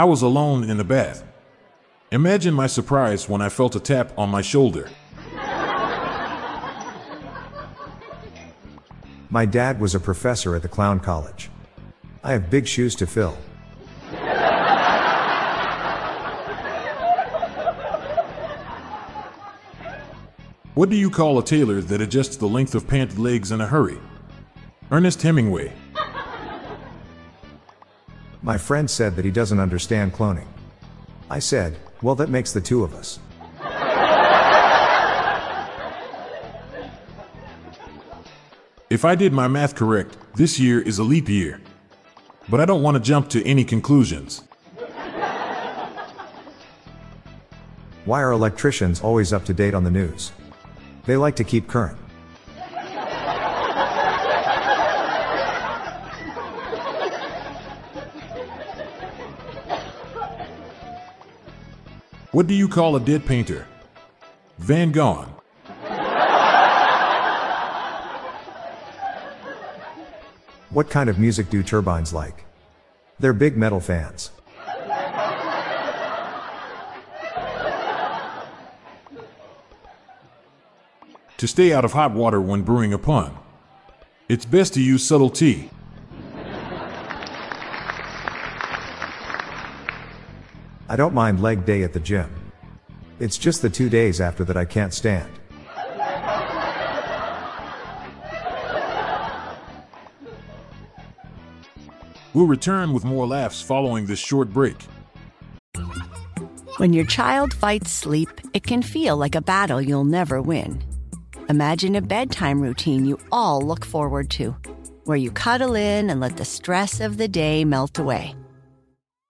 I was alone in the bath. Imagine my surprise when I felt a tap on my shoulder. My dad was a professor at the clown college. I have big shoes to fill. What do you call a tailor that adjusts the length of pant legs in a hurry? Ernest Hemingway. My friend said that he doesn't understand cloning. I said, well, that makes the two of us. If I did my math correct, this year is a leap year. But I don't want to jump to any conclusions. Why are electricians always up to date on the news? They like to keep current. What do you call a dead painter? Van Gogh. What kind of music do turbines like? They're big metal fans. To stay out of hot water when brewing a pun, it's best to use subtlety. I don't mind leg day at the gym. It's just the two days after that I can't stand. We'll return with more laughs following this short break. When your child fights sleep, it can feel like a battle you'll never win. Imagine a bedtime routine you all look forward to, where you cuddle in and let the stress of the day melt away.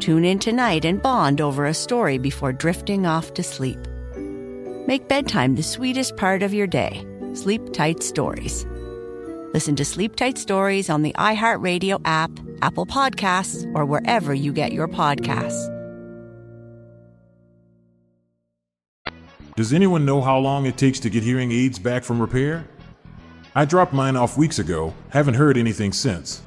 Tune in tonight and bond over a story before drifting off to sleep. Make bedtime the sweetest part of your day. Sleep Tight Stories. Listen to Sleep Tight Stories on the iHeartRadio app, Apple Podcasts, or wherever you get your podcasts. Does anyone know how long it takes to get hearing aids back from repair? I dropped mine off weeks ago, haven't heard anything since.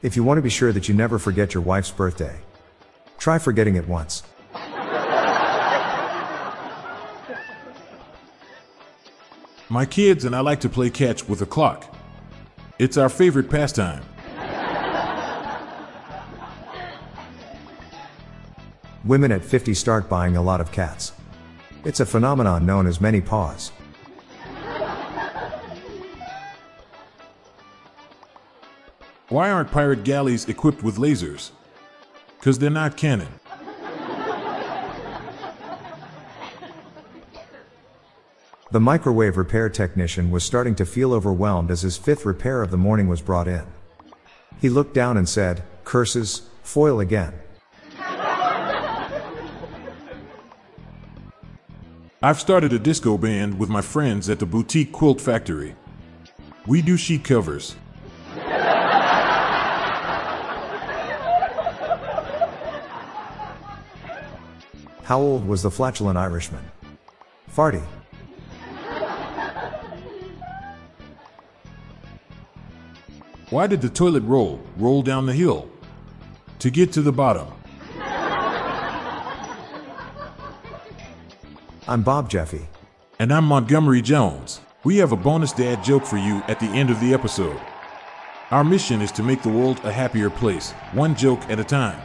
If you want to be sure that you never forget your wife's birthday, try forgetting it once. My kids and I like to play catch with a clock. It's our favorite pastime. Women at 50 start buying a lot of cats. It's a phenomenon known as many paws. Why aren't pirate galleys equipped with lasers? Because they're not cannon. The microwave repair technician was starting to feel overwhelmed as his fifth repair of the morning was brought in. He looked down and said, Curses, foil again. I've started a disco band with my friends at the Boutique Quilt Factory. We do sheet covers. How old was the flatulent Irishman? Farty. Why did the toilet roll, roll down the hill? To get to the bottom. I'm Bob Jeffy. And I'm Montgomery Jones. We have a bonus dad joke for you at the end of the episode. Our mission is to make the world a happier place, one joke at a time.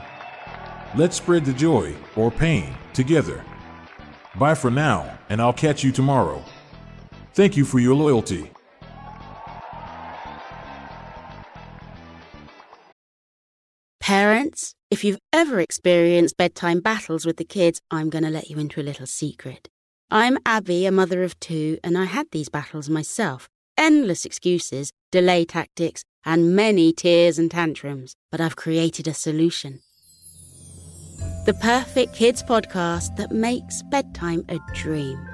Let's spread the joy, or pain, together. Bye for now, and I'll catch you tomorrow. Thank you for your loyalty. Parents, if you've ever experienced bedtime battles with the kids, I'm going to let you into a little secret. I'm Abby, a mother of two, and I had these battles myself. Endless excuses, delay tactics, and many tears and tantrums, but I've created a solution. The perfect kids podcast that makes bedtime a dream.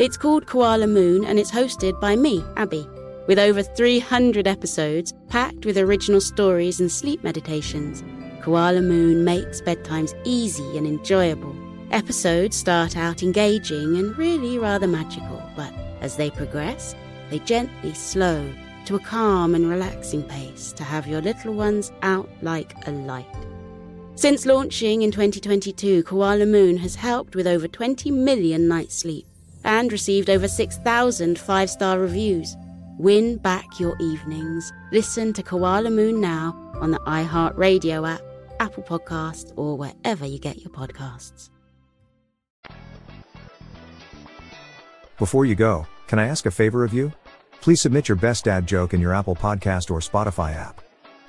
It's called Koala Moon and it's hosted by me, Abby, with over 300 episodes packed with original stories and sleep meditations. Koala Moon makes bedtimes easy and enjoyable. Episodes start out engaging and really rather magical, but as they progress, they gently slow to a calm and relaxing pace to have your little ones out like a light. Since launching in 2022, Koala Moon has helped with over 20 million nights sleep and received over 6,000 five star reviews. Win back your evenings. Listen to Koala Moon now on the iHeartRadio app, Apple Podcasts, or wherever you get your podcasts. Before you go, can I ask a favor of you? Please submit your best dad joke in your Apple Podcast or Spotify app.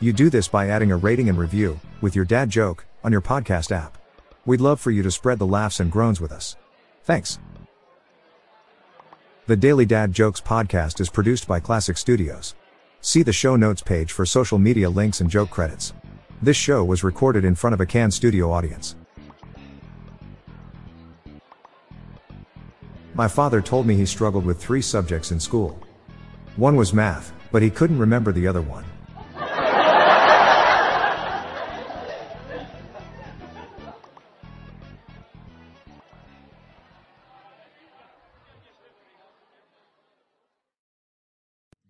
You do this by adding a rating and review with your dad joke on your podcast app. We'd love for you to spread the laughs and groans with us. Thanks. The Daily Dad Jokes podcast is produced by Classic Studios. See the show notes page for social media links and joke credits. This show was recorded in front of a canned studio audience. My father told me he struggled with three subjects in school. One was math, but he couldn't remember the other one.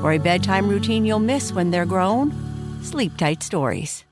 For a bedtime routine you'll miss when they're grown, Sleep Tight Stories.